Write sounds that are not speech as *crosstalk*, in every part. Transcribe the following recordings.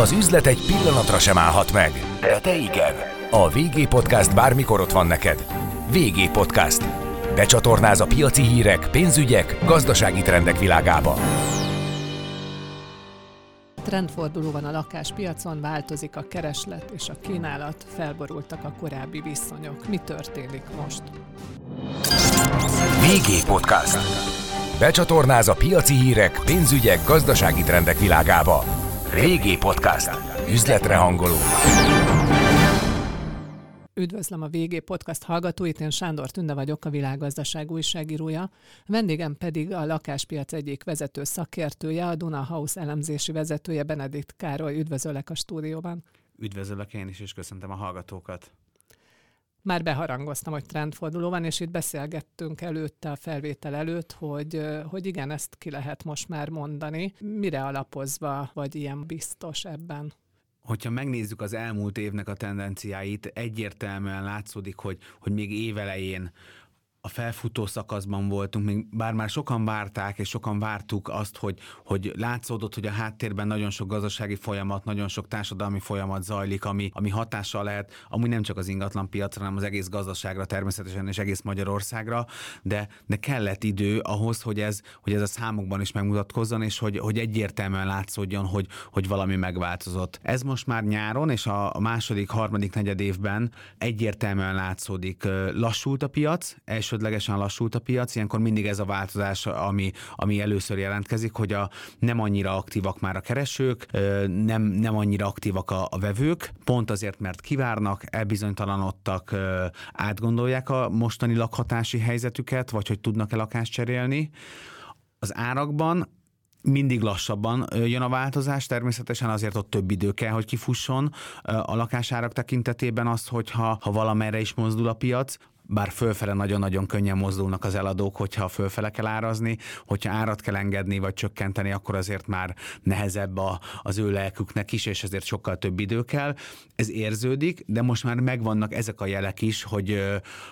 Az üzlet egy pillanatra sem állhat meg, de te igen. A VG Podcast bármikor ott van neked. VG Podcast. Becsatornáz a piaci hírek, pénzügyek, gazdasági trendek világába. Trendforduló van a lakáspiacon, változik a kereslet és a kínálat, felborultak a korábbi viszonyok. Mi történik most? VG Podcast. Becsatornáz a piaci hírek, pénzügyek, gazdasági trendek világába. VG Podcast. Üzletre hangoló. Üdvözlöm a VG Podcast hallgatóit, én Sándor Tünde vagyok, a világgazdaság újságírója. Vendégem pedig a lakáspiac egyik vezető szakértője, a Duna House elemzési vezetője, Benedikt Károly. Üdvözöllek a stúdióban. Üdvözöllek én is, és köszöntöm a hallgatókat. Már beharangoztam, hogy trendforduló van, és itt beszélgettünk előtte, a felvétel előtt, hogy, hogy igen, ezt ki lehet most már mondani. Mire alapozva vagy ilyen biztos ebben? hogyha megnézzük az elmúlt évnek a tendenciáit, egyértelműen látszódik, hogy, hogy még évelején a felfutó szakaszban voltunk, még bár már sokan várták, és sokan vártuk azt, hogy, hogy látszódott, hogy a háttérben nagyon sok gazdasági folyamat, nagyon sok társadalmi folyamat zajlik, ami, ami hatással lehet, amúgy nem csak az ingatlan piacra, hanem az egész gazdaságra természetesen, és egész Magyarországra, de, de kellett idő ahhoz, hogy ez, hogy ez a számokban is megmutatkozzon, és hogy, hogy egyértelműen látszódjon, hogy, hogy valami megváltozott. Ez most már nyáron, és a második, harmadik negyed évben egyértelműen látszódik. Lassult a piac, első elsődlegesen lassult a piac, ilyenkor mindig ez a változás, ami, ami először jelentkezik, hogy a, nem annyira aktívak már a keresők, nem, nem annyira aktívak a, a vevők, pont azért, mert kivárnak, elbizonytalanodtak, átgondolják a mostani lakhatási helyzetüket, vagy hogy tudnak-e lakást cserélni. Az árakban mindig lassabban jön a változás, természetesen azért ott több idő kell, hogy kifusson a lakásárak tekintetében azt, hogyha ha valamerre is mozdul a piac, bár fölfele nagyon-nagyon könnyen mozdulnak az eladók, hogyha fölfele kell árazni, hogyha árat kell engedni vagy csökkenteni, akkor azért már nehezebb a, az ő lelküknek is, és ezért sokkal több idő kell. Ez érződik, de most már megvannak ezek a jelek is, hogy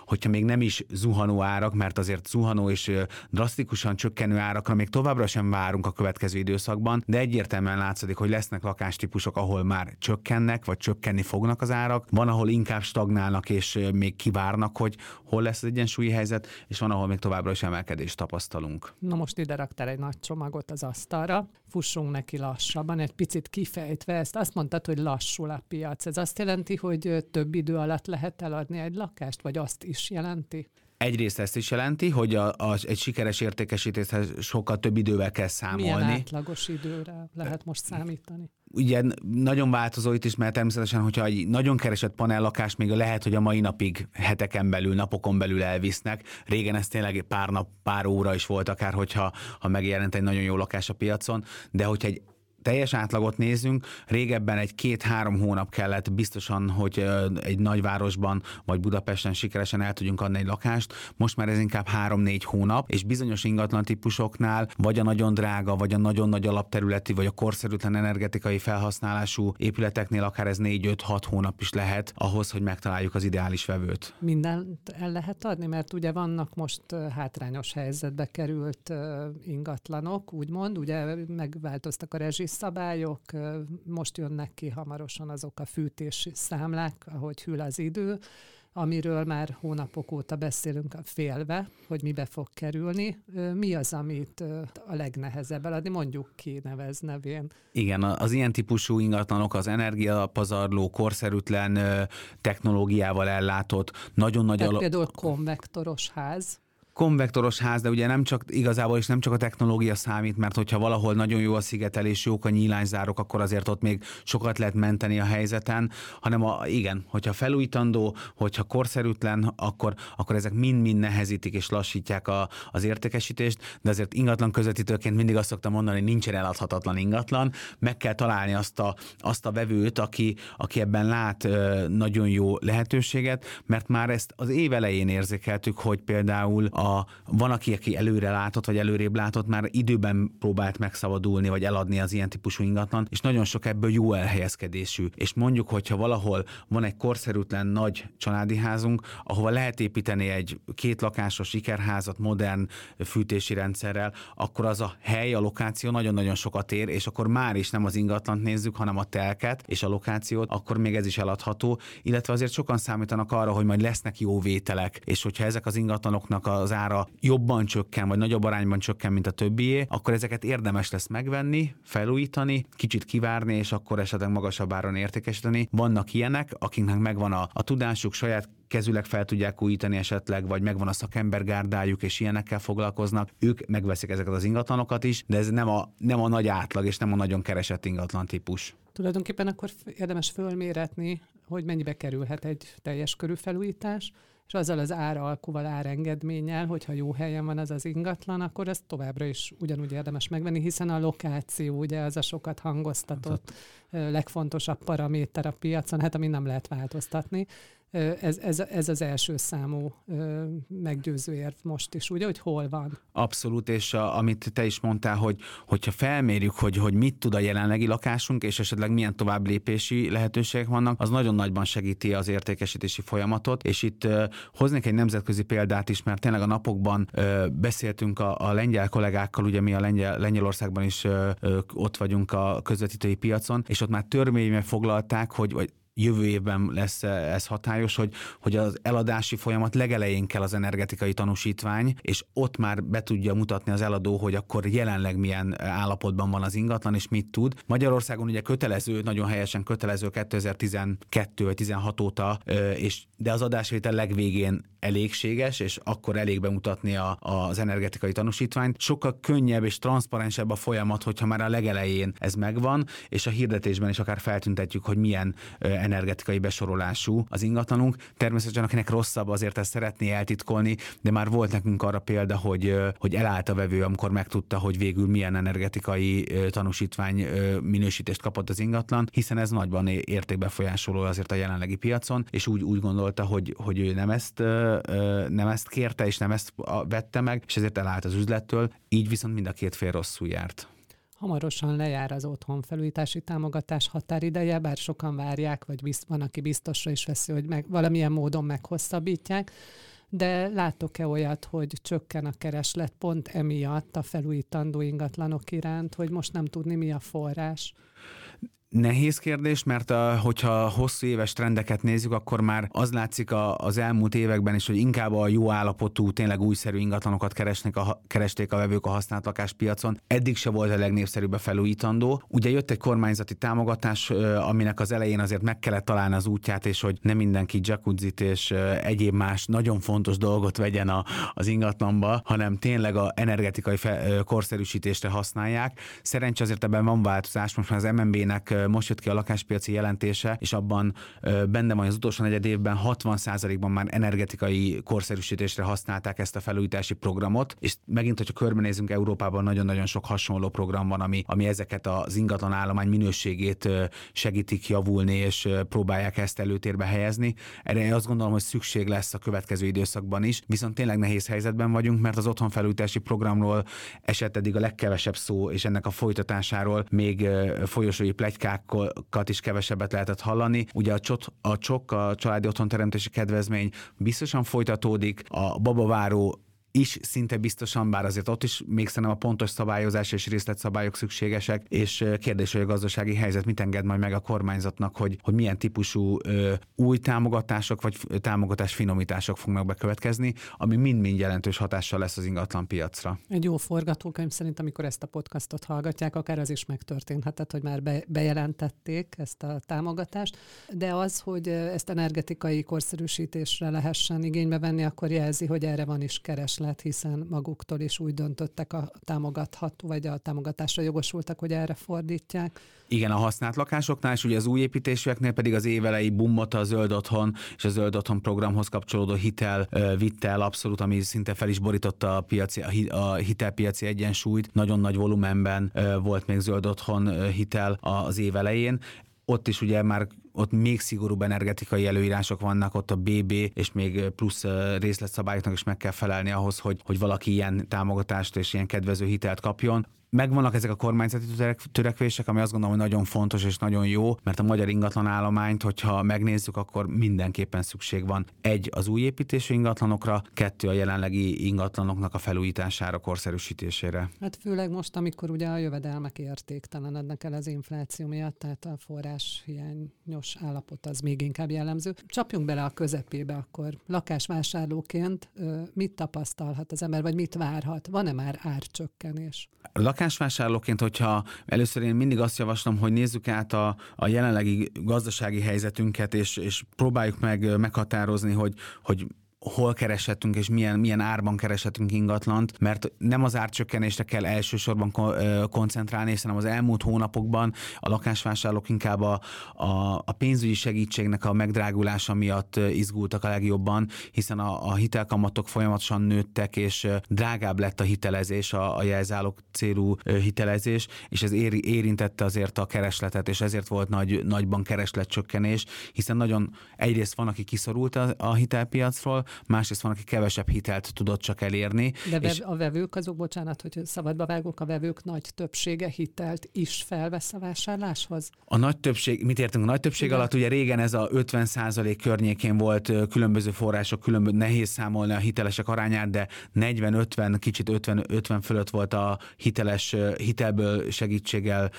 hogyha még nem is zuhanó árak, mert azért zuhanó és drasztikusan csökkenő árakra még továbbra sem várunk a következő időszakban, de egyértelműen látszik, hogy lesznek lakástípusok, ahol már csökkennek, vagy csökkenni fognak az árak, van, ahol inkább stagnálnak és még kivárnak, hogy hol lesz az egyensúlyi helyzet, és van, ahol még továbbra is emelkedést tapasztalunk. Na most ide raktál egy nagy csomagot az asztalra, fussunk neki lassabban, egy picit kifejtve ezt. Azt mondtad, hogy lassul a piac. Ez azt jelenti, hogy több idő alatt lehet eladni egy lakást, vagy azt is jelenti? Egyrészt ezt is jelenti, hogy a, a, egy sikeres értékesítéshez sokkal több idővel kell számolni. Milyen átlagos időre lehet most számítani? Ugye nagyon változó itt is, mert természetesen, hogyha egy nagyon keresett panellakás még lehet, hogy a mai napig heteken belül, napokon belül elvisznek. Régen ez tényleg pár nap, pár óra is volt akár, hogyha ha megjelent egy nagyon jó lakás a piacon, de hogyha egy teljes átlagot nézzünk, régebben egy két-három hónap kellett biztosan, hogy egy nagyvárosban vagy Budapesten sikeresen el tudjunk adni egy lakást, most már ez inkább három-négy hónap, és bizonyos ingatlan típusoknál vagy a nagyon drága, vagy a nagyon nagy alapterületi, vagy a korszerűtlen energetikai felhasználású épületeknél akár ez négy-öt-hat hónap is lehet ahhoz, hogy megtaláljuk az ideális vevőt. Mindent el lehet adni, mert ugye vannak most hátrányos helyzetbe került ingatlanok, úgymond, ugye megváltoztak a rezsi szabályok, most jönnek ki hamarosan azok a fűtési számlák, ahogy hűl az idő, amiről már hónapok óta beszélünk a félve, hogy mibe fog kerülni. Mi az, amit a legnehezebb eladni? Mondjuk ki nevez nevén. Igen, az ilyen típusú ingatlanok az energiapazarló, korszerűtlen technológiával ellátott, nagyon nagy... Tehát például konvektoros ház konvektoros ház, de ugye nem csak igazából is nem csak a technológia számít, mert hogyha valahol nagyon jó a szigetelés, jók a nyílányzárok, akkor azért ott még sokat lehet menteni a helyzeten, hanem a, igen, hogyha felújítandó, hogyha korszerűtlen, akkor, akkor ezek mind-mind nehezítik és lassítják a, az értékesítést, de azért ingatlan közvetítőként mindig azt szoktam mondani, nincsen eladhatatlan ingatlan, meg kell találni azt a, azt a vevőt, aki, aki ebben lát nagyon jó lehetőséget, mert már ezt az év elején érzékeltük, hogy például van, aki, aki előre látott, vagy előrébb látott, már időben próbált megszabadulni, vagy eladni az ilyen típusú ingatlan, és nagyon sok ebből jó elhelyezkedésű. És mondjuk, hogyha valahol van egy korszerűtlen nagy családi házunk, ahova lehet építeni egy két lakásos sikerházat modern fűtési rendszerrel, akkor az a hely, a lokáció nagyon-nagyon sokat ér, és akkor már is nem az ingatlant nézzük, hanem a telket és a lokációt, akkor még ez is eladható, illetve azért sokan számítanak arra, hogy majd lesznek jó vételek, és hogyha ezek az ingatlanoknak az ára jobban csökken, vagy nagyobb arányban csökken, mint a többié, akkor ezeket érdemes lesz megvenni, felújítani, kicsit kivárni, és akkor esetleg magasabb áron értékesíteni. Vannak ilyenek, akiknek megvan a, a tudásuk, saját kezüleg fel tudják újítani esetleg, vagy megvan a szakembergárdájuk, és ilyenekkel foglalkoznak, ők megveszik ezeket az ingatlanokat is, de ez nem a, nem a nagy átlag, és nem a nagyon keresett ingatlan típus. Tulajdonképpen akkor érdemes fölméretni, hogy mennyibe kerülhet egy teljes körű felújítás, és azzal az áralkuval, árengedménnyel, hogyha jó helyen van az az ingatlan, akkor ezt továbbra is ugyanúgy érdemes megvenni, hiszen a lokáció ugye az a sokat hangoztatott legfontosabb paraméter a piacon, hát ami nem lehet változtatni. Ez, ez, ez az első számú meggyőző érv most is, ugye, hogy hol van? Abszolút, és a, amit te is mondtál, hogy hogyha felmérjük, hogy, hogy mit tud a jelenlegi lakásunk, és esetleg milyen tovább lépési lehetőségek vannak, az nagyon nagyban segíti az értékesítési folyamatot, és itt uh, hoznék egy nemzetközi példát is, mert tényleg a napokban uh, beszéltünk a, a lengyel kollégákkal, ugye mi a Lengyel, Lengyelországban is uh, ott vagyunk a közvetítői piacon, és ott már törvényben foglalták, hogy vagy jövő évben lesz ez hatályos, hogy, hogy az eladási folyamat legelején kell az energetikai tanúsítvány, és ott már be tudja mutatni az eladó, hogy akkor jelenleg milyen állapotban van az ingatlan, és mit tud. Magyarországon ugye kötelező, nagyon helyesen kötelező 2012 vagy 16 óta, és, de az adásvétel legvégén elégséges, és akkor elég bemutatni a, az energetikai tanúsítványt. Sokkal könnyebb és transzparensebb a folyamat, hogyha már a legelején ez megvan, és a hirdetésben is akár feltüntetjük, hogy milyen energetikai besorolású az ingatlanunk. Természetesen akinek rosszabb, azért ezt szeretné eltitkolni, de már volt nekünk arra példa, hogy, hogy elállt a vevő, amikor megtudta, hogy végül milyen energetikai tanúsítvány minősítést kapott az ingatlan, hiszen ez nagyban értékbefolyásoló azért a jelenlegi piacon, és úgy, úgy gondolta, hogy, hogy ő nem ezt, nem ezt kérte, és nem ezt vette meg, és ezért elállt az üzlettől, így viszont mind a két fél rosszul járt. Hamarosan lejár az otthonfelújítási támogatás határideje, bár sokan várják, vagy bizt, van, aki biztosra is veszi, hogy meg, valamilyen módon meghosszabbítják. De láttok-e olyat, hogy csökken a kereslet pont emiatt a felújítandó ingatlanok iránt, hogy most nem tudni, mi a forrás? Nehéz kérdés, mert a, hogyha hosszú éves trendeket nézzük, akkor már az látszik a, az elmúlt években is, hogy inkább a jó állapotú, tényleg újszerű ingatlanokat keresnek a, keresték a vevők a használt lakáspiacon. Eddig se volt a legnépszerűbb a felújítandó. Ugye jött egy kormányzati támogatás, aminek az elején azért meg kellett találni az útját, és hogy nem mindenki jacuzzit és egyéb más nagyon fontos dolgot vegyen a, az ingatlanba, hanem tényleg a energetikai fe, korszerűsítésre használják. Szerencsé azért ebben van változás, most már az MNB-nek most jött ki a lakáspiaci jelentése, és abban benne van az utolsó negyed évben 60%-ban már energetikai korszerűsítésre használták ezt a felújítási programot, és megint, hogyha körbenézünk Európában, nagyon-nagyon sok hasonló program van, ami, ami ezeket az ingatlan állomány minőségét segítik javulni, és próbálják ezt előtérbe helyezni. Erre azt gondolom, hogy szükség lesz a következő időszakban is, viszont tényleg nehéz helyzetben vagyunk, mert az otthonfelújítási programról esett eddig a legkevesebb szó, és ennek a folytatásáról még folyosói plegykák példákat is kevesebbet lehetett hallani. Ugye a, csot, a csok, a családi otthonteremtési kedvezmény biztosan folytatódik, a babaváró is szinte biztosan, bár azért ott is még szerintem a pontos szabályozás és részletszabályok szükségesek, és kérdés, hogy a gazdasági helyzet mit enged majd meg a kormányzatnak, hogy, hogy milyen típusú ö, új támogatások vagy támogatás finomítások fognak bekövetkezni, ami mind-mind jelentős hatással lesz az ingatlan piacra. Egy jó forgatókönyv szerint, amikor ezt a podcastot hallgatják, akár az is megtörténhetett, hogy már be, bejelentették ezt a támogatást, de az, hogy ezt energetikai korszerűsítésre lehessen igénybe venni, akkor jelzi, hogy erre van is keres kereslet, hiszen maguktól is úgy döntöttek a támogatható, vagy a támogatásra jogosultak, hogy erre fordítják. Igen, a használt lakásoknál, és ugye az új építésűeknél pedig az évelei bummot a zöld otthon és a zöld otthon programhoz kapcsolódó hitel vitte el abszolút, ami szinte fel is borította a, piaci, a hitelpiaci egyensúlyt. Nagyon nagy volumenben volt még zöld otthon hitel az év elején ott is ugye már ott még szigorúbb energetikai előírások vannak, ott a BB, és még plusz részletszabályoknak is meg kell felelni ahhoz, hogy, hogy valaki ilyen támogatást és ilyen kedvező hitelt kapjon megvannak ezek a kormányzati törekvések, ami azt gondolom, hogy nagyon fontos és nagyon jó, mert a magyar ingatlan állományt, hogyha megnézzük, akkor mindenképpen szükség van egy az új építésű ingatlanokra, kettő a jelenlegi ingatlanoknak a felújítására, korszerűsítésére. Hát főleg most, amikor ugye a jövedelmek értéktelenednek el az infláció miatt, tehát a forrás hiányos állapot az még inkább jellemző. Csapjunk bele a közepébe akkor. Lakásvásárlóként mit tapasztalhat az ember, vagy mit várhat? Van-e már árcsökkenés? Lakásvásárlóként, hogyha először én mindig azt javaslom, hogy nézzük át a, a jelenlegi gazdasági helyzetünket, és, és próbáljuk meg meghatározni, hogy, hogy hol kereshetünk és milyen, milyen árban kereshetünk ingatlant, mert nem az árcsökkenésre kell elsősorban koncentrálni, hiszen az elmúlt hónapokban a lakásvásárlók inkább a, a, a pénzügyi segítségnek a megdrágulása miatt izgultak a legjobban, hiszen a, a hitelkamatok folyamatosan nőttek, és drágább lett a hitelezés, a, a jelzálók célú hitelezés, és ez éri, érintette azért a keresletet, és ezért volt nagy, nagyban keresletcsökkenés, hiszen nagyon egyrészt van, aki kiszorult a, a hitelpiacról, másrészt van, aki kevesebb hitelt tudott csak elérni. De és a vevők azok, bocsánat, hogy szabadba vágok, a vevők nagy többsége hitelt is felvesz a vásárláshoz? A nagy többség, mit értünk a nagy többség Igen. alatt? Ugye régen ez a 50 környékén volt különböző források, különböző, nehéz számolni a hitelesek arányát, de 40-50, kicsit 50, 50 fölött volt a hiteles, hitelből segítséggel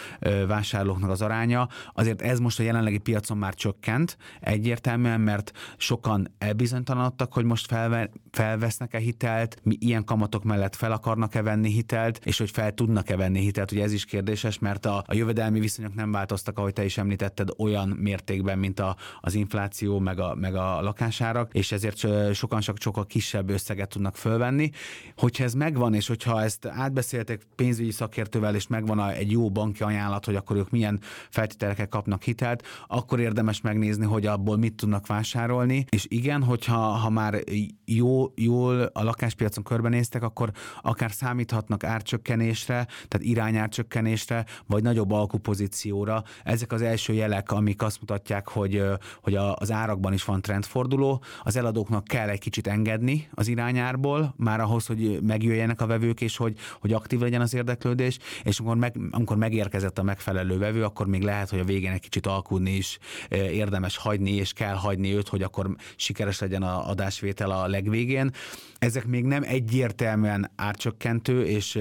vásárlóknak az aránya. Azért ez most a jelenlegi piacon már csökkent egyértelműen, mert sokan elbizonytalanodtak, hogy hogy most felve, felvesznek-e hitelt, mi ilyen kamatok mellett fel akarnak-e venni hitelt, és hogy fel tudnak-e venni hitelt. Ugye ez is kérdéses, mert a, a jövedelmi viszonyok nem változtak, ahogy te is említetted, olyan mértékben, mint a, az infláció, meg a, meg a lakásárak, és ezért sokan csak sokkal kisebb összeget tudnak fölvenni. Hogyha ez megvan, és hogyha ezt átbeszéltek pénzügyi szakértővel, és megvan egy jó banki ajánlat, hogy akkor ők milyen feltételekkel kapnak hitelt, akkor érdemes megnézni, hogy abból mit tudnak vásárolni. És igen, hogyha ha már már jó, jól a lakáspiacon körbenéztek, akkor akár számíthatnak árcsökkenésre, tehát irányárcsökkenésre, vagy nagyobb alkupozícióra. Ezek az első jelek, amik azt mutatják, hogy, hogy az árakban is van trendforduló. Az eladóknak kell egy kicsit engedni az irányárból, már ahhoz, hogy megjöjjenek a vevők, és hogy, hogy aktív legyen az érdeklődés, és amikor, meg, amikor megérkezett a megfelelő vevő, akkor még lehet, hogy a végén egy kicsit alkudni is érdemes hagyni, és kell hagyni őt, hogy akkor sikeres legyen a adás adásvétel a legvégén. Ezek még nem egyértelműen árcsökkentő és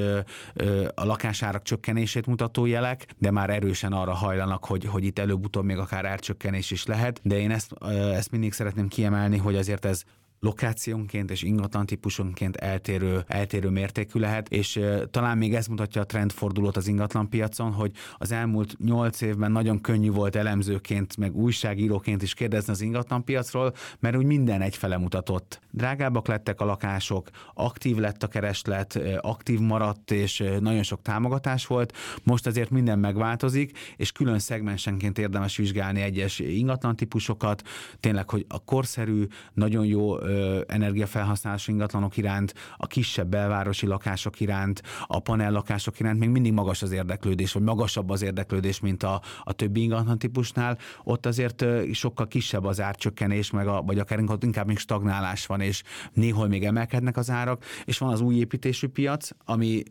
a lakásárak csökkenését mutató jelek, de már erősen arra hajlanak, hogy, hogy itt előbb-utóbb még akár árcsökkenés is lehet. De én ezt, ezt mindig szeretném kiemelni, hogy azért ez lokációnként és ingatlan típusonként eltérő, eltérő mértékű lehet, és talán még ez mutatja a trendfordulót az ingatlan piacon, hogy az elmúlt nyolc évben nagyon könnyű volt elemzőként, meg újságíróként is kérdezni az ingatlan piacról, mert úgy minden egyfele mutatott. Drágábbak lettek a lakások, aktív lett a kereslet, aktív maradt, és nagyon sok támogatás volt. Most azért minden megváltozik, és külön szegmensenként érdemes vizsgálni egyes ingatlan típusokat, tényleg, hogy a korszerű, nagyon jó energiafelhasználású ingatlanok iránt, a kisebb belvárosi lakások iránt, a panel lakások iránt még mindig magas az érdeklődés, vagy magasabb az érdeklődés, mint a, a többi ingatlan típusnál. Ott azért sokkal kisebb az árcsökkenés, meg a, vagy akár inkább még stagnálás van, és néhol még emelkednek az árak, és van az új építésű piac, ami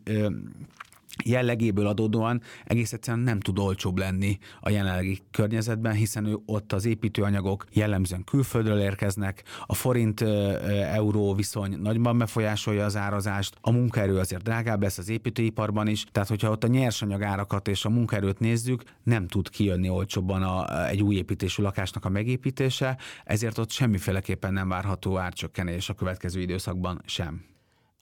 jellegéből adódóan egész egyszerűen nem tud olcsóbb lenni a jelenlegi környezetben, hiszen ő ott az építőanyagok jellemzően külföldről érkeznek, a forint-euró viszony nagyban befolyásolja az árazást, a munkaerő azért drágább lesz az építőiparban is, tehát hogyha ott a nyersanyagárakat és a munkaerőt nézzük, nem tud kijönni olcsóbban a, egy új építésű lakásnak a megépítése, ezért ott semmiféleképpen nem várható árcsökkenés a következő időszakban sem.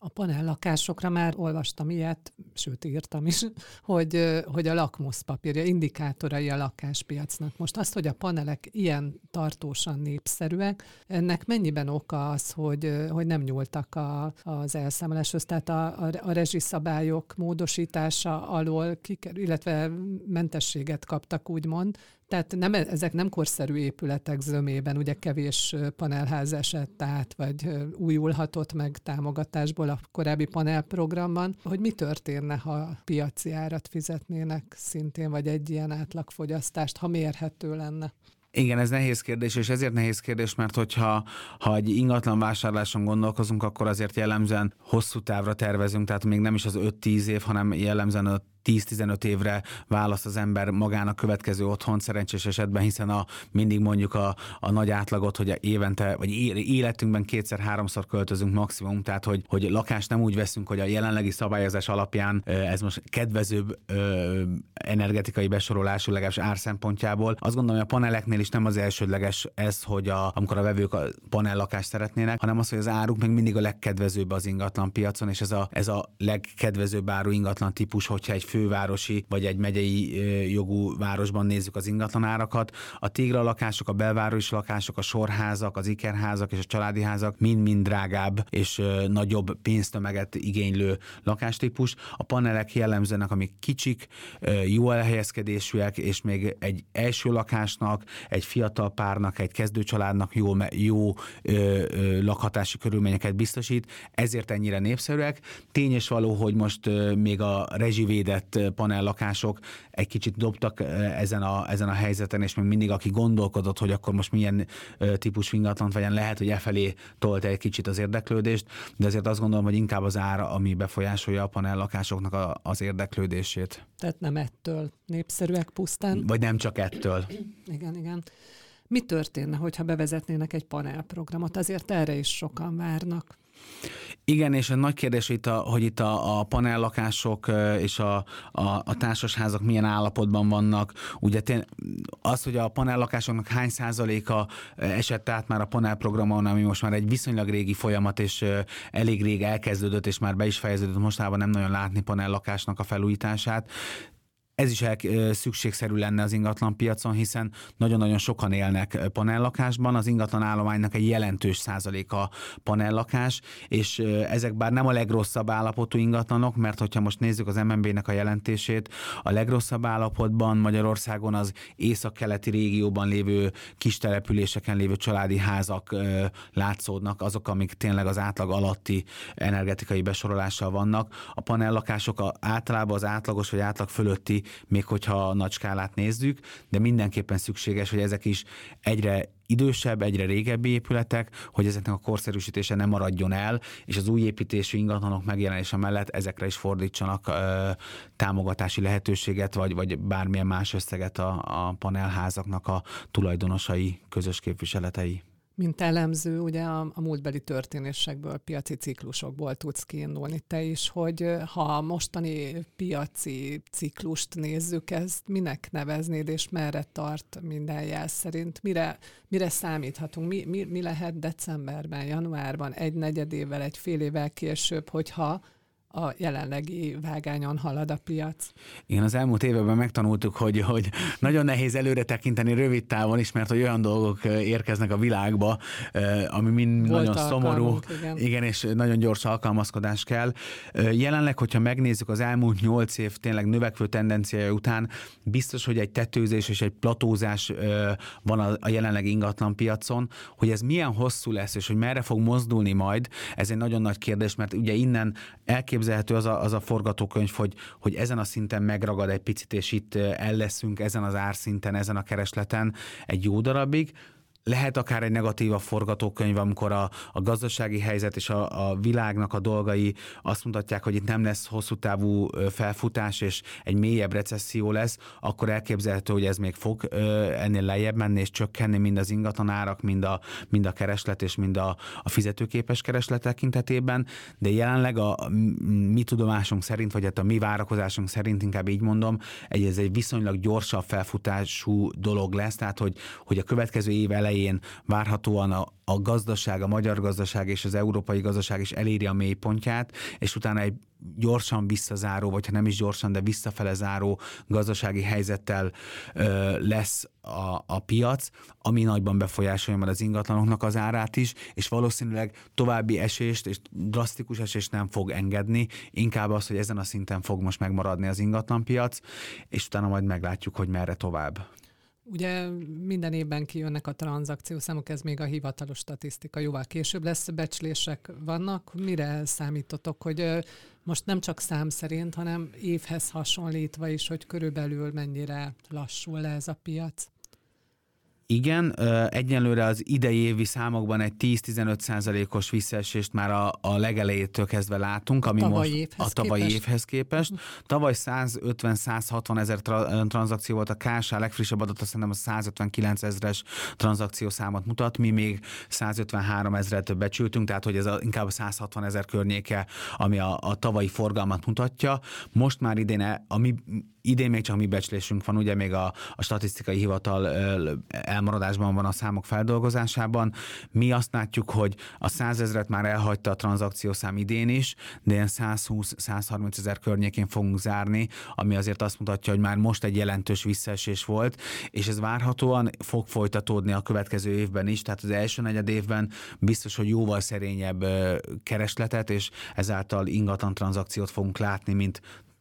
A panellakásokra már olvastam ilyet, sőt írtam is, *laughs* hogy, hogy a lakmuszpapírja, indikátorai a lakáspiacnak. Most azt, hogy a panelek ilyen tartósan népszerűek, ennek mennyiben oka az, hogy, hogy nem nyúltak a, az elszámoláshoz, tehát a, a, a rezsiszabályok módosítása alól, kikerül, illetve mentességet kaptak, úgymond, Tehát nem, ezek nem korszerű épületek zömében, ugye kevés panelház esett át, vagy újulhatott meg támogatásból a korábbi panelprogramban. Hogy mi történne, ha piaci árat fizetnének szintén, vagy egy ilyen átlagfogyasztást, ha mérhető lenne? Igen, ez nehéz kérdés, és ezért nehéz kérdés, mert hogyha ha egy ingatlan vásárláson gondolkozunk, akkor azért jellemzően hosszú távra tervezünk, tehát még nem is az 5-10 év, hanem jellemzően 10-15 évre választ az ember magának következő otthon szerencsés esetben, hiszen a, mindig mondjuk a, a nagy átlagot, hogy évente, vagy életünkben kétszer-háromszor költözünk maximum, tehát hogy, hogy lakást nem úgy veszünk, hogy a jelenlegi szabályozás alapján ez most kedvezőbb ö, energetikai besorolású, legalábbis ár szempontjából. Azt gondolom, hogy a paneleknél is nem az elsődleges ez, hogy a, amikor a vevők a panel lakást szeretnének, hanem az, hogy az áruk még mindig a legkedvezőbb az ingatlan piacon, és ez a, ez a legkedvezőbb áru ingatlan típus, hogyha egy fővárosi vagy egy megyei jogú városban nézzük az ingatlanárakat. A tégra lakások, a belvárosi lakások, a sorházak, az ikerházak és a családi házak mind-mind drágább és nagyobb pénztömeget igénylő lakástípus. A panelek jellemzőnek, amik kicsik, jó elhelyezkedésűek, és még egy első lakásnak, egy fiatal párnak, egy kezdőcsaládnak jó, jó ö, ö, lakhatási körülményeket biztosít, ezért ennyire népszerűek. Tényes való, hogy most ö, még a rezsivédett épített panellakások egy kicsit dobtak ezen a, ezen a helyzeten, és még mindig aki gondolkodott, hogy akkor most milyen típus ingatlant vegyen, lehet, hogy e felé tolt egy kicsit az érdeklődést, de azért azt gondolom, hogy inkább az ára, ami befolyásolja a panellakásoknak a, az érdeklődését. Tehát nem ettől népszerűek pusztán. Vagy nem csak ettől. Igen, igen. Mi történne, hogyha bevezetnének egy panelprogramot? Azért erre is sokan várnak. Igen, és a nagy kérdés itt, a, hogy itt a, a panellakások és a, a, a társasházak milyen állapotban vannak. Ugye tén, az, hogy a panellakásoknak hány százaléka esett át már a panelprogramon, ami most már egy viszonylag régi folyamat, és elég rég elkezdődött, és már be is fejeződött, mostában nem nagyon látni panellakásnak a felújítását ez is el, szükségszerű lenne az ingatlan piacon, hiszen nagyon-nagyon sokan élnek panellakásban, az ingatlan állománynak egy jelentős százaléka panellakás, és ezek bár nem a legrosszabb állapotú ingatlanok, mert hogyha most nézzük az MNB-nek a jelentését, a legrosszabb állapotban Magyarországon az észak-keleti régióban lévő kis településeken lévő családi házak látszódnak, azok, amik tényleg az átlag alatti energetikai besorolással vannak. A panellakások általában az átlagos vagy átlag fölötti még hogyha a nagy skálát nézzük, de mindenképpen szükséges, hogy ezek is egyre idősebb, egyre régebbi épületek, hogy ezeknek a korszerűsítése nem maradjon el, és az új építésű ingatlanok megjelenése mellett ezekre is fordítsanak ö, támogatási lehetőséget, vagy, vagy bármilyen más összeget a, a panelházaknak a tulajdonosai, közös képviseletei mint elemző, ugye a, a múltbeli történésekből, piaci ciklusokból tudsz kiindulni te is, hogy ha a mostani piaci ciklust nézzük, ezt minek neveznéd, és merre tart minden jel szerint? Mire, mire számíthatunk? Mi, mi, mi lehet decemberben, januárban, egy negyedével, egy fél évvel később, hogyha a jelenlegi vágányon halad a piac. Igen, az elmúlt években megtanultuk, hogy, hogy nagyon nehéz előre tekinteni rövid távon is, mert hogy olyan dolgok érkeznek a világba, ami mind Volt nagyon szomorú, igen. igen, és nagyon gyors alkalmazkodás kell. Jelenleg, hogyha megnézzük az elmúlt nyolc év tényleg növekvő tendenciája után, biztos, hogy egy tetőzés és egy platózás van a jelenlegi ingatlan piacon, hogy ez milyen hosszú lesz, és hogy merre fog mozdulni majd, ez egy nagyon nagy kérdés, mert ugye innen elkép elképzelhető az a, az a forgatókönyv, hogy, hogy ezen a szinten megragad egy picit, és itt el leszünk ezen az árszinten, ezen a keresleten egy jó darabig, lehet akár egy negatív a forgatókönyv, amikor a, a gazdasági helyzet és a, a világnak a dolgai azt mutatják, hogy itt nem lesz hosszú távú felfutás, és egy mélyebb recesszió lesz, akkor elképzelhető, hogy ez még fog ennél lejjebb menni és csökkenni mind az ingatlanárak, mind a, mind a kereslet és mind a, a fizetőképes kereslet tekintetében, de jelenleg a mi tudomásunk szerint, vagy hát a mi várakozásunk szerint, inkább így mondom, egy, ez egy viszonylag gyorsabb felfutású dolog lesz, tehát hogy, hogy a következő év elején várhatóan a, a gazdaság, a magyar gazdaság és az európai gazdaság is eléri a mélypontját, és utána egy gyorsan visszazáró, vagy ha nem is gyorsan, de visszafele záró gazdasági helyzettel ö, lesz a, a piac, ami nagyban befolyásolja majd az ingatlanoknak az árát is, és valószínűleg további esést és drasztikus esést nem fog engedni, inkább az, hogy ezen a szinten fog most megmaradni az ingatlanpiac, és utána majd meglátjuk, hogy merre tovább Ugye minden évben kijönnek a tranzakciószámok, ez még a hivatalos statisztika, jóval később lesz, becslések vannak. Mire számítotok, hogy most nem csak szám szerint, hanem évhez hasonlítva is, hogy körülbelül mennyire lassul le ez a piac? Igen, egyenlőre az idei évi számokban egy 10-15 százalékos visszaesést már a, a legelejétől kezdve látunk, ami most a tavalyi képest. évhez képest. Uh-huh. Tavaly 150-160 ezer tra- tranzakció volt a KSA, a legfrissebb adat szerintem a 159 ezres tranzakciószámot mutat, mi még 153 ezeret becsültünk, tehát hogy ez a, inkább a 160 ezer környéke, ami a, a tavalyi forgalmat mutatja. Most már idén e, a mi idén még csak mi becslésünk van, ugye még a, a statisztikai hivatal elmaradásban van a számok feldolgozásában. Mi azt látjuk, hogy a százezret már elhagyta a tranzakciószám idén is, de ilyen 120-130 ezer környékén fogunk zárni, ami azért azt mutatja, hogy már most egy jelentős visszaesés volt, és ez várhatóan fog folytatódni a következő évben is, tehát az első negyed évben biztos, hogy jóval szerényebb keresletet, és ezáltal ingatlan tranzakciót fogunk látni, mint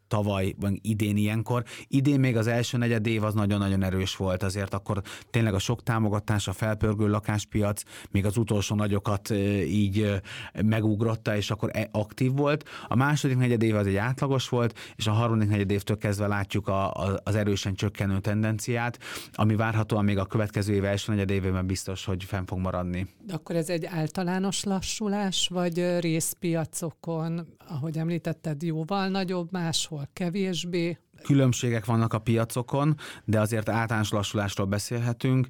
tavaly, vagy idén ilyenkor. Idén még az első negyed év az nagyon-nagyon erős volt, azért akkor tényleg a sok támogatás, a felpörgő lakáspiac még az utolsó nagyokat így megugrotta, és akkor e, aktív volt. A második negyed év az egy átlagos volt, és a harmadik negyed évtől kezdve látjuk a, a, az erősen csökkenő tendenciát, ami várhatóan még a következő év első negyed évében biztos, hogy fenn fog maradni. De akkor ez egy általános lassulás, vagy részpiacokon, ahogy említetted, jóval nagyobb, máshol kevésbé, különbségek vannak a piacokon, de azért általános lassulásról beszélhetünk,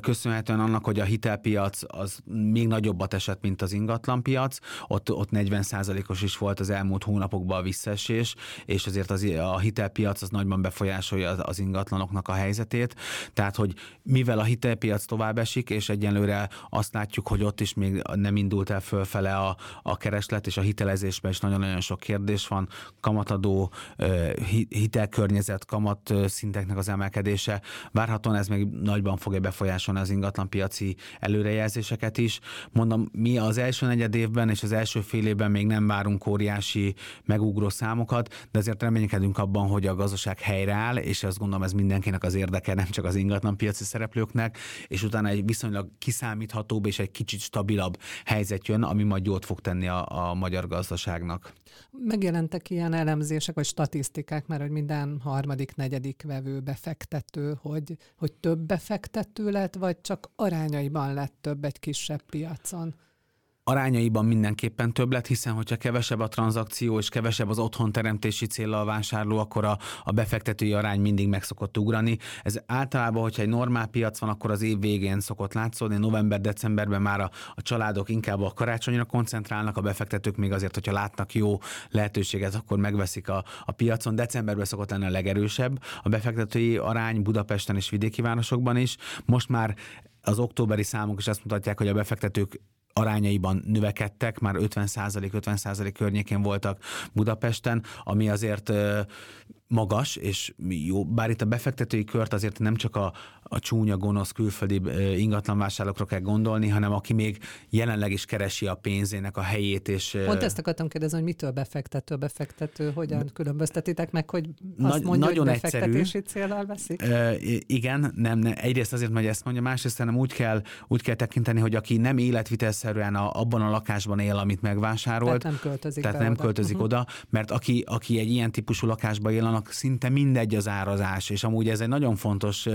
köszönhetően annak, hogy a hitelpiac az még nagyobbat esett, mint az ingatlanpiac, ott, ott 40%-os is volt az elmúlt hónapokban a visszaesés, és azért az, a hitelpiac az nagyban befolyásolja az, az ingatlanoknak a helyzetét, tehát hogy mivel a hitelpiac tovább esik, és egyenlőre azt látjuk, hogy ott is még nem indult el fölfele a, a kereslet, és a hitelezésben is nagyon-nagyon sok kérdés van, kamatadó, hitel környezet kamat szinteknek az emelkedése. Várhatóan ez még nagyban fogja befolyásolni az ingatlanpiaci előrejelzéseket is. Mondom, mi az első negyed évben és az első fél évben még nem várunk óriási megugró számokat, de azért reménykedünk abban, hogy a gazdaság helyreáll, és azt gondolom ez mindenkinek az érdeke, nem csak az ingatlanpiaci szereplőknek, és utána egy viszonylag kiszámíthatóbb és egy kicsit stabilabb helyzet jön, ami majd jót fog tenni a, a magyar gazdaságnak. Megjelentek ilyen elemzések vagy statisztikák, mert hogy minden harmadik, negyedik vevő befektető, hogy, hogy több befektető lett, vagy csak arányaiban lett több egy kisebb piacon? Arányaiban mindenképpen több lett, hiszen hogyha kevesebb a tranzakció és kevesebb az otthon teremtési célra a vásárló, akkor a, a befektetői arány mindig meg szokott ugrani. Ez általában, hogyha egy normál piac van, akkor az év végén szokott látszódni. November-decemberben már a, a családok inkább a karácsonyra koncentrálnak, a befektetők még azért, hogyha látnak jó lehetőséget, akkor megveszik a, a piacon. Decemberben szokott lenni a legerősebb a befektetői arány Budapesten és vidéki városokban is. Most már az októberi számok is azt mutatják, hogy a befektetők arányaiban növekedtek, már 50-50% környékén voltak Budapesten, ami azért magas, és jó, bár itt a befektetői kört azért nem csak a, a csúnya, gonosz külföldi ingatlanvásárlókra kell gondolni, hanem aki még jelenleg is keresi a pénzének a helyét. És, Pont ezt akartam kérdezni, hogy mitől befektető, befektető, hogyan különböztetitek meg, hogy azt Nagy, mondja, nagyon hogy befektetési célral veszik? E, igen, nem, nem, egyrészt azért, hogy ezt mondja, másrészt nem úgy kell, úgy kell tekinteni, hogy aki nem életvitelszerűen a, abban a lakásban él, amit megvásárolt, tehát nem költözik, tehát nem oda. költözik uh-huh. oda, mert aki, aki egy ilyen típusú lakásban él, annak szinte mindegy az árazás, és amúgy ez egy nagyon fontos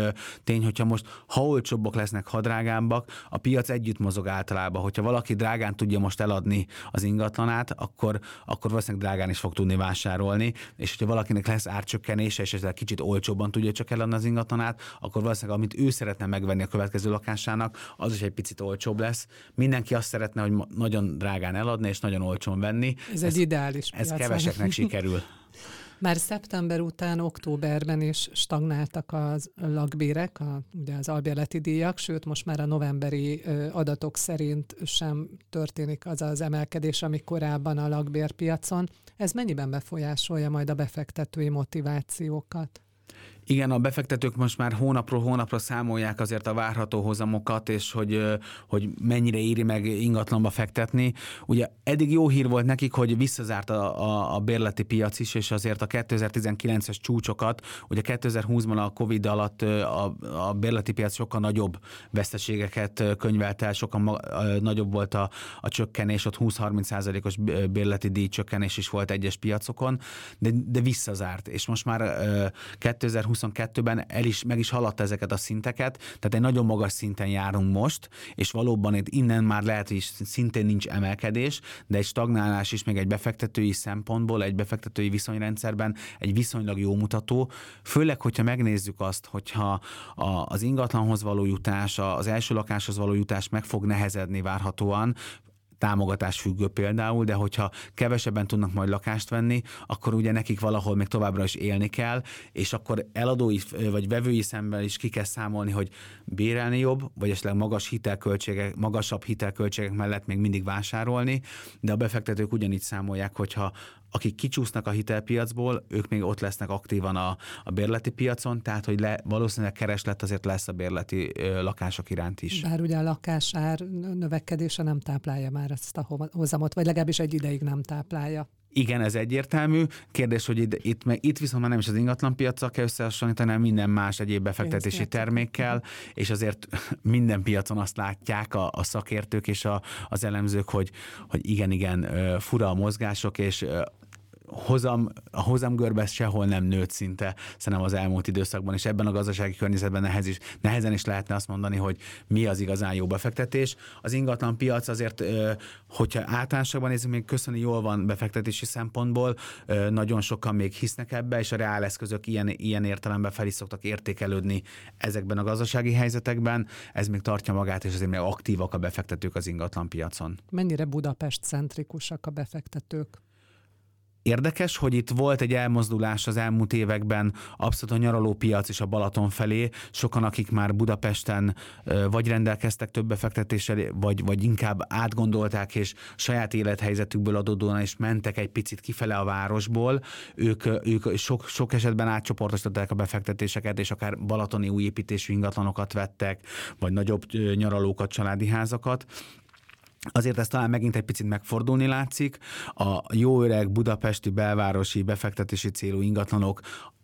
tény, hogyha most ha olcsóbbak lesznek, ha drágábbak, a piac együtt mozog általában. Hogyha valaki drágán tudja most eladni az ingatlanát, akkor, akkor valószínűleg drágán is fog tudni vásárolni, és hogyha valakinek lesz árcsökkenése, és ezzel kicsit olcsóbban tudja csak eladni az ingatlanát, akkor valószínűleg amit ő szeretne megvenni a következő lakásának, az is egy picit olcsóbb lesz. Mindenki azt szeretne, hogy nagyon drágán eladni, és nagyon olcsón venni. Ez, ez egy ideális Ez piac. keveseknek sikerül. *laughs* Már szeptember után, októberben is stagnáltak az lakbérek, a, ugye az albérleti díjak, sőt most már a novemberi adatok szerint sem történik az az emelkedés, ami korábban a lakbérpiacon. Ez mennyiben befolyásolja majd a befektetői motivációkat? Igen, a befektetők most már hónapról hónapra számolják azért a várható hozamokat, és hogy, hogy mennyire éri meg ingatlanba fektetni. Ugye eddig jó hír volt nekik, hogy visszazárt a, a, a bérleti piac is, és azért a 2019-es csúcsokat, ugye 2020-ban a Covid alatt a, a bérleti piac sokkal nagyobb veszteségeket könyvelt el, sokkal ma, nagyobb volt a, a csökkenés, ott 20-30 százalékos bérleti díj csökkenés is volt egyes piacokon, de, de visszazárt, és most már 2020 2022-ben el is, meg is haladta ezeket a szinteket, tehát egy nagyon magas szinten járunk most, és valóban itt innen már lehet, hogy szintén nincs emelkedés, de egy stagnálás is még egy befektetői szempontból, egy befektetői viszonyrendszerben egy viszonylag jó mutató, főleg, hogyha megnézzük azt, hogyha az ingatlanhoz való jutás, az első lakáshoz való jutás meg fog nehezedni várhatóan, támogatás függő például, de hogyha kevesebben tudnak majd lakást venni, akkor ugye nekik valahol még továbbra is élni kell, és akkor eladói vagy vevői szemben is ki kell számolni, hogy bérelni jobb, vagy esetleg magas hitelköltségek, magasabb hitelköltségek mellett még mindig vásárolni, de a befektetők ugyanígy számolják, hogyha akik kicsúsznak a hitelpiacból, ők még ott lesznek aktívan a, a bérleti piacon, tehát hogy le, valószínűleg kereslet azért lesz a bérleti ö, lakások iránt is. Bár ugye a lakásár növekedése nem táplálja már ezt a hozamot, vagy legalábbis egy ideig nem táplálja. Igen, ez egyértelmű. Kérdés, hogy itt, itt, meg, itt viszont már nem is az ingatlan piaccal kell összehasonlítani, hanem minden más egyéb befektetési termékkel, és azért *laughs* minden piacon azt látják a, a szakértők és a, az elemzők, hogy, hogy igen, igen, fura a mozgások, és hozam, a hozamgörbe sehol nem nőtt szinte, szerintem az elmúlt időszakban, és ebben a gazdasági környezetben nehez is, nehezen is lehetne azt mondani, hogy mi az igazán jó befektetés. Az ingatlan piac azért, hogyha általánosabban nézzük, még köszöni jól van befektetési szempontból, nagyon sokan még hisznek ebbe, és a reáleszközök ilyen, ilyen értelemben fel is szoktak értékelődni ezekben a gazdasági helyzetekben. Ez még tartja magát, és azért még aktívak a befektetők az ingatlan piacon. Mennyire Budapest centrikusak a befektetők? Érdekes, hogy itt volt egy elmozdulás az elmúlt években abszolút a nyaralópiac és a Balaton felé. Sokan, akik már Budapesten vagy rendelkeztek több befektetéssel, vagy, vagy inkább átgondolták, és saját élethelyzetükből adódóan is mentek egy picit kifele a városból, ők, ők sok, sok esetben átcsoportosították a befektetéseket, és akár balatoni új építésű ingatlanokat vettek, vagy nagyobb nyaralókat, családi házakat Azért ez talán megint egy picit megfordulni látszik. A jó öreg budapesti belvárosi befektetési célú ingatlanok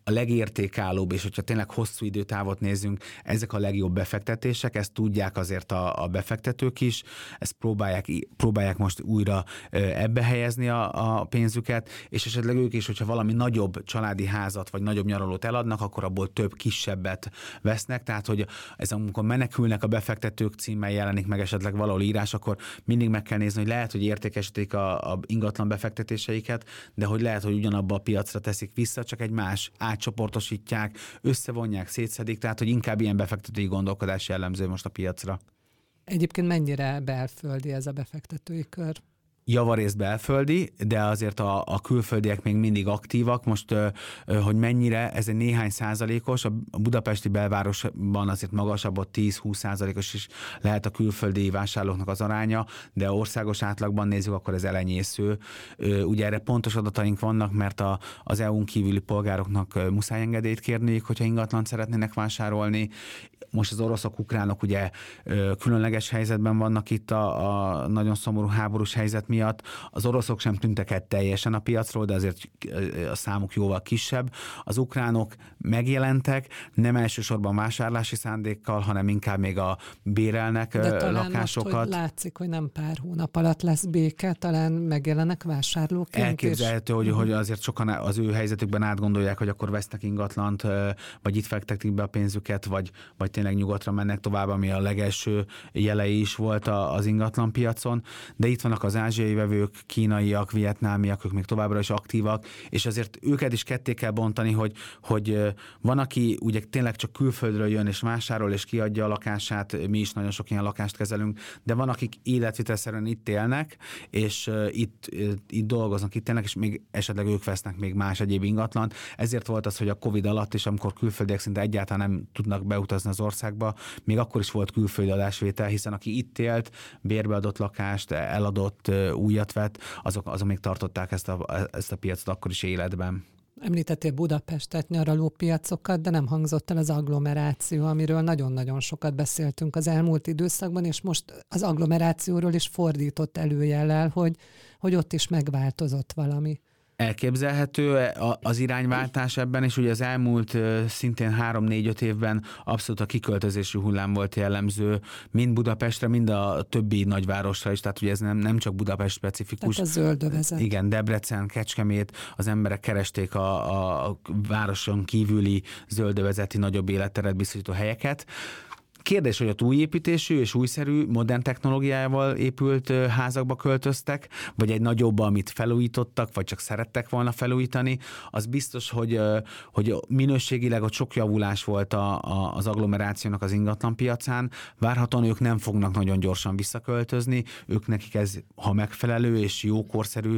a legértékállóbb, és hogyha tényleg hosszú időtávot nézzünk, ezek a legjobb befektetések, ezt tudják azért a, a befektetők is, ezt próbálják, próbálják most újra ebbe helyezni a, a pénzüket, és esetleg ők is, hogyha valami nagyobb családi házat, vagy nagyobb nyaralót eladnak, akkor abból több kisebbet vesznek, tehát hogy ez amikor menekülnek a befektetők címmel jelenik meg esetleg valahol írás, akkor mindig meg kell nézni, hogy lehet, hogy értékesítik a, a ingatlan befektetéseiket, de hogy lehet, hogy ugyanabba a piacra teszik vissza, csak egy más átcsoportosítják, összevonják, szétszedik, tehát hogy inkább ilyen befektetői gondolkodás jellemző most a piacra. Egyébként mennyire belföldi ez a befektetői kör? Javarészt belföldi, de azért a, a külföldiek még mindig aktívak. Most, hogy mennyire, ez egy néhány százalékos, a budapesti belvárosban azért magasabb, ott 10-20 százalékos is lehet a külföldi vásárlóknak az aránya, de országos átlagban nézzük, akkor ez elenyésző. Ugye erre pontos adataink vannak, mert a, az EU-n kívüli polgároknak muszáj engedélyt kérniük, hogyha ingatlan szeretnének vásárolni. Most az oroszok, ukránok ugye különleges helyzetben vannak itt a, a nagyon szomorú háborús helyzet miatt. Az oroszok sem tűntek el teljesen a piacról, de azért a számuk jóval kisebb. Az ukránok megjelentek, nem elsősorban vásárlási szándékkal, hanem inkább még a bérelnek de talán lakásokat. Most, hogy látszik, hogy nem pár hónap alatt lesz béke, talán megjelenek vásárlók. Elképzelhető, és... hogy, hogy mhm. azért sokan az ő helyzetükben átgondolják, hogy akkor vesznek ingatlant, vagy itt fektetik be a pénzüket, vagy, vagy tényleg nyugatra mennek tovább, ami a legelső jelei is volt az ingatlan piacon. De itt vannak az ázsiai ázsiai vevők, kínaiak, vietnámiak, ők még továbbra is aktívak, és azért őket is ketté kell bontani, hogy, hogy van, aki ugye tényleg csak külföldről jön és vásárol és kiadja a lakását, mi is nagyon sok ilyen lakást kezelünk, de van, akik életvitelszerűen itt élnek, és itt, itt dolgoznak, itt élnek, és még esetleg ők vesznek még más egyéb ingatlant. Ezért volt az, hogy a Covid alatt, és amikor külföldiek szinte egyáltalán nem tudnak beutazni az országba, még akkor is volt külföldi adásvétel, hiszen aki itt élt, bérbeadott lakást, eladott újat vett, azok, azok még tartották ezt a, ezt a piacot akkor is életben. Említettél Budapestet, nyaralópiacokat, de nem hangzott el az agglomeráció, amiről nagyon-nagyon sokat beszéltünk az elmúlt időszakban, és most az agglomerációról is fordított előjellel, hogy, hogy ott is megváltozott valami elképzelhető az irányváltás ebben, és ugye az elmúlt szintén 3-4-5 évben abszolút a kiköltözésű hullám volt jellemző, mind Budapestre, mind a többi nagyvárosra is, tehát ugye ez nem, nem csak Budapest specifikus. Tehát a zöldövezet. Igen, Debrecen, Kecskemét, az emberek keresték a, a városon kívüli zöldövezeti nagyobb életteret biztosító helyeket. Kérdés, hogy a újépítésű és újszerű, modern technológiával épült házakba költöztek, vagy egy nagyobb, amit felújítottak, vagy csak szerettek volna felújítani, az biztos, hogy, hogy minőségileg ott sok javulás volt a, a, az agglomerációnak az ingatlan piacán. Várhatóan ők nem fognak nagyon gyorsan visszaköltözni, ők nekik ez, ha megfelelő és jó korszerű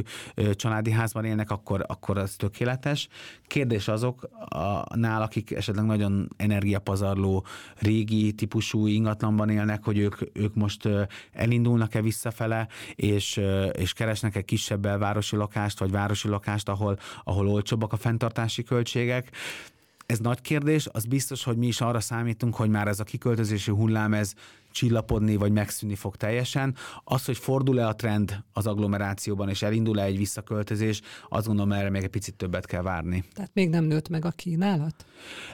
családi házban élnek, akkor, akkor az tökéletes. Kérdés azok, a, nál, akik esetleg nagyon energiapazarló régi típus típusú ingatlanban élnek, hogy ők, ők most elindulnak-e visszafele, és, és keresnek-e kisebb belvárosi lakást, vagy városi lakást, ahol, ahol olcsóbbak a fenntartási költségek. Ez nagy kérdés, az biztos, hogy mi is arra számítunk, hogy már ez a kiköltözési hullám, ez csillapodni, vagy megszűnni fog teljesen. Az, hogy fordul-e a trend az agglomerációban, és elindul-e egy visszaköltözés, azt gondolom, erre még egy picit többet kell várni. Tehát még nem nőtt meg a kínálat?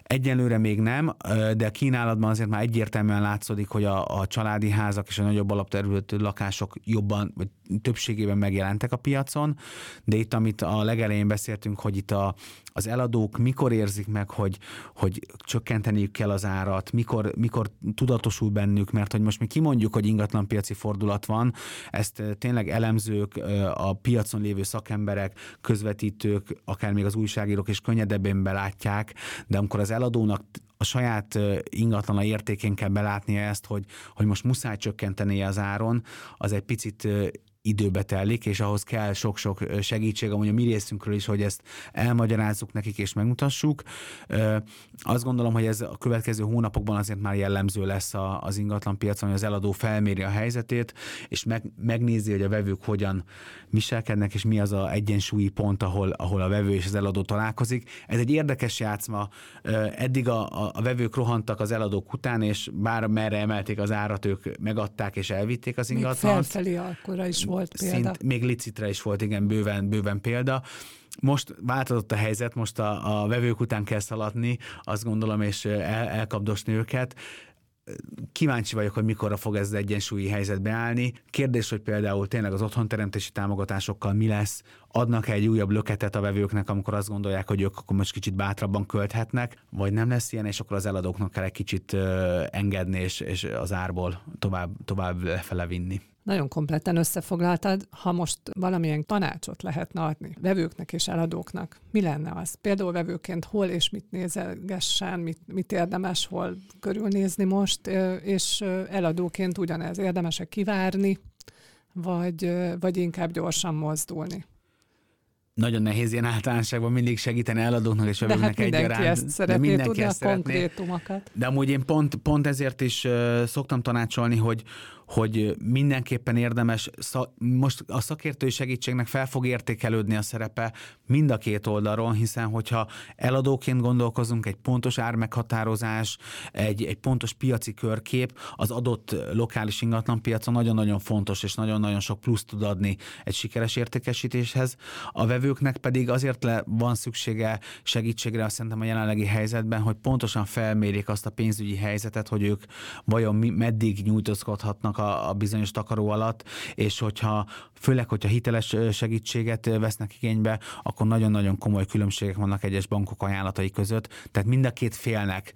Egyelőre még nem, de a kínálatban azért már egyértelműen látszódik, hogy a, a családi házak és a nagyobb alapterületű lakások jobban, vagy többségében megjelentek a piacon, de itt, amit a legelején beszéltünk, hogy itt a, az eladók mikor érzik meg, hogy, hogy csökkenteniük kell az árat, mikor, mikor tudatosul bennük, mert hogy most mi kimondjuk, hogy ingatlanpiaci fordulat van, ezt tényleg elemzők, a piacon lévő szakemberek, közvetítők, akár még az újságírók is könnyedebben belátják, de amikor az eladónak a saját ingatlana értékén kell belátnia ezt, hogy, hogy most muszáj csökkenteni az áron, az egy picit időbe telik, és ahhoz kell sok-sok segítség, amúgy a mi részünkről is, hogy ezt elmagyarázzuk nekik és megmutassuk. Azt gondolom, hogy ez a következő hónapokban azért már jellemző lesz az ingatlan piacon, hogy az eladó felméri a helyzetét, és meg, megnézi, hogy a vevők hogyan viselkednek, és mi az a egyensúlyi pont, ahol, ahol a vevő és az eladó találkozik. Ez egy érdekes játszma. Eddig a, a vevők rohantak az eladók után, és bár merre emelték az árat, ők megadták és elvitték az ingatlant. Még felfelé akkor is volt volt példa. Szint, még licitre is volt, igen, bőven, bőven példa. Most változott a helyzet, most a, a vevők után kell szaladni, azt gondolom, és el, elkapdosni őket kíváncsi vagyok, hogy mikorra fog ez az egyensúlyi helyzetbe állni. Kérdés, hogy például tényleg az otthonteremtési támogatásokkal mi lesz, adnak egy újabb löketet a vevőknek, amikor azt gondolják, hogy ők akkor most kicsit bátrabban költhetnek, vagy nem lesz ilyen, és akkor az eladóknak kell egy kicsit engedni, és, és az árból tovább, tovább lefele vinni. Nagyon kompletten összefoglaltad, ha most valamilyen tanácsot lehetne adni vevőknek és eladóknak, mi lenne az? Például vevőként hol és mit nézelgessen, mit, mit érdemes hol körülnézni most, és eladóként ugyanez érdemes-e kivárni, vagy, vagy inkább gyorsan mozdulni? nagyon nehéz ilyen általánosságban mindig segíteni eladóknak és vevőknek hát mindenki egyaránt. Ezt szeretné, de mindenki tudni ezt a szeretné. konkrétumokat. De amúgy én pont, pont ezért is uh, szoktam tanácsolni, hogy, hogy mindenképpen érdemes, most a szakértői segítségnek fel fog értékelődni a szerepe mind a két oldalon, hiszen hogyha eladóként gondolkozunk, egy pontos ármeghatározás, egy, egy pontos piaci körkép, az adott lokális ingatlan piacon nagyon-nagyon fontos, és nagyon-nagyon sok plusz tud adni egy sikeres értékesítéshez. A vevőknek pedig azért le van szüksége segítségre, azt szerintem a jelenlegi helyzetben, hogy pontosan felmérik azt a pénzügyi helyzetet, hogy ők vajon meddig nyújtózkodhatnak a, a bizonyos takaró alatt, és hogyha főleg, hogyha hiteles segítséget vesznek igénybe, akkor nagyon-nagyon komoly különbségek vannak egyes bankok ajánlatai között. Tehát mind a két félnek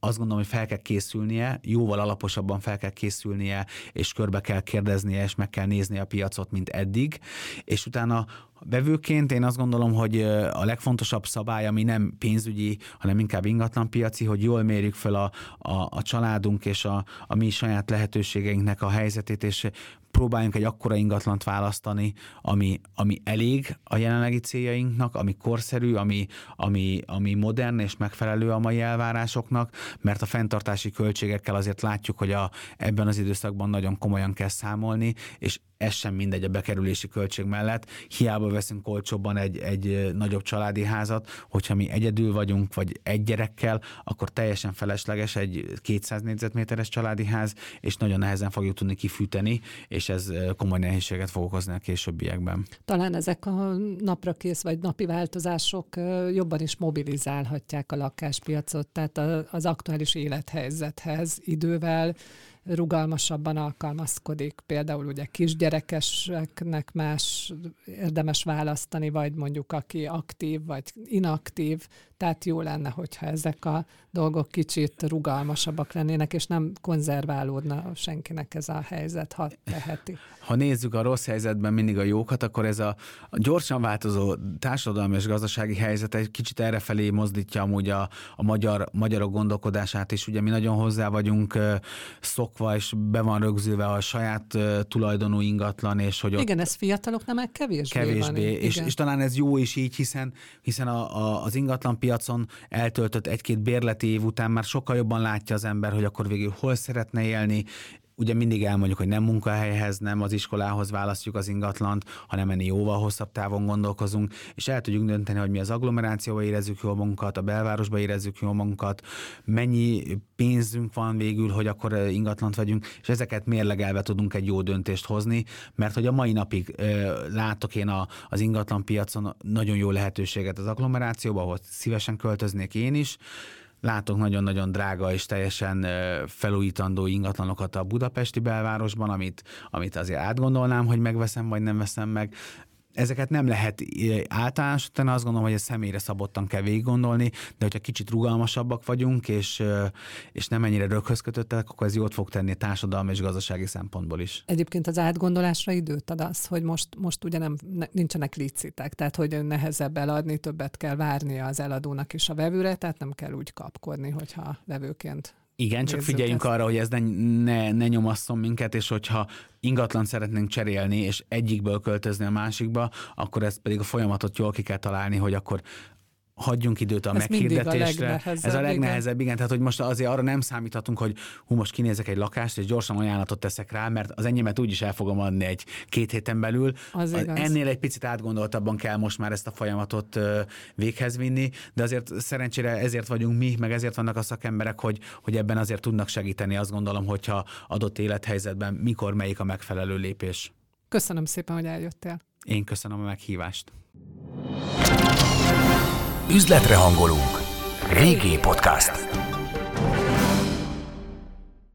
azt gondolom, hogy fel kell készülnie, jóval alaposabban fel kell készülnie, és körbe kell kérdeznie, és meg kell nézni a piacot, mint eddig, és utána Vevőként én azt gondolom, hogy a legfontosabb szabály, ami nem pénzügyi, hanem inkább ingatlanpiaci, hogy jól mérjük fel a, a, a családunk és a, a mi saját lehetőségeinknek a helyzetét, és próbáljunk egy akkora ingatlant választani, ami, ami elég a jelenlegi céljainknak, ami korszerű, ami, ami, ami modern és megfelelő a mai elvárásoknak, mert a fenntartási költségekkel azért látjuk, hogy a, ebben az időszakban nagyon komolyan kell számolni, és ez sem mindegy a bekerülési költség mellett. Hiába veszünk olcsóbban egy, egy nagyobb családi házat, hogyha mi egyedül vagyunk, vagy egy gyerekkel, akkor teljesen felesleges egy 200 négyzetméteres családi ház, és nagyon nehezen fogjuk tudni kifűteni, és ez komoly nehézséget fog okozni a későbbiekben. Talán ezek a napra kész vagy napi változások jobban is mobilizálhatják a lakáspiacot, tehát az aktuális élethelyzethez idővel rugalmasabban alkalmazkodik. Például ugye kisgyerekeseknek más érdemes választani, vagy mondjuk aki aktív, vagy inaktív. Tehát jó lenne, hogyha ezek a dolgok kicsit rugalmasabbak lennének, és nem konzerválódna senkinek ez a helyzet, ha teheti. Ha nézzük a rossz helyzetben mindig a jókat, akkor ez a, gyorsan változó társadalmi és gazdasági helyzet egy kicsit errefelé mozdítja amúgy a, a magyar, magyarok gondolkodását, és ugye mi nagyon hozzá vagyunk szokva, és be van rögzülve a saját tulajdonú ingatlan, és hogy ott Igen, ez fiataloknak meg kevésbé, kevésbé van. És, és, talán ez jó is így, hiszen, hiszen a, a, az ingatlan piacon eltöltött egy-két bérleti év után már sokkal jobban látja az ember, hogy akkor végül hol szeretne élni, ugye mindig elmondjuk, hogy nem munkahelyhez, nem az iskolához választjuk az ingatlant, hanem ennél jóval hosszabb távon gondolkozunk, és el tudjuk dönteni, hogy mi az agglomerációba érezzük jól magunkat, a belvárosba érezzük jól magunkat, mennyi pénzünk van végül, hogy akkor ingatlant vegyünk, és ezeket mérlegelve tudunk egy jó döntést hozni, mert hogy a mai napig ö, látok én a, az ingatlan piacon nagyon jó lehetőséget az agglomerációba, ahol szívesen költöznék én is, látok nagyon-nagyon drága és teljesen felújítandó ingatlanokat a budapesti belvárosban, amit, amit azért átgondolnám, hogy megveszem, vagy nem veszem meg ezeket nem lehet általánosítani, azt gondolom, hogy a személyre szabottan kell végig gondolni, de hogyha kicsit rugalmasabbak vagyunk, és, és nem ennyire röghöz kötöttek, akkor ez jót fog tenni társadalmi és gazdasági szempontból is. Egyébként az átgondolásra időt ad az, hogy most, most ugye nem, nincsenek licitek, tehát hogy nehezebb eladni, többet kell várni az eladónak is a vevőre, tehát nem kell úgy kapkodni, hogyha vevőként igen, csak figyeljünk ezt. arra, hogy ez ne, ne, ne nyomasszon minket, és hogyha ingatlan szeretnénk cserélni, és egyikből költözni a másikba, akkor ezt pedig a folyamatot jól ki kell találni, hogy akkor hagyjunk időt a Ez meghirdetésre. A Ez a legnehezebb, igen. igen. Tehát, hogy most azért arra nem számíthatunk, hogy hú, most kinézek egy lakást, és gyorsan ajánlatot teszek rá, mert az enyémet úgyis el fogom adni egy két héten belül. Az Ennél egy picit átgondoltabban kell most már ezt a folyamatot véghez vinni, de azért szerencsére ezért vagyunk mi, meg ezért vannak a szakemberek, hogy, hogy ebben azért tudnak segíteni, azt gondolom, hogyha adott élethelyzetben mikor melyik a megfelelő lépés. Köszönöm szépen, hogy eljöttél. Én köszönöm a meghívást. Üzletre hangolunk. Régi Podcast.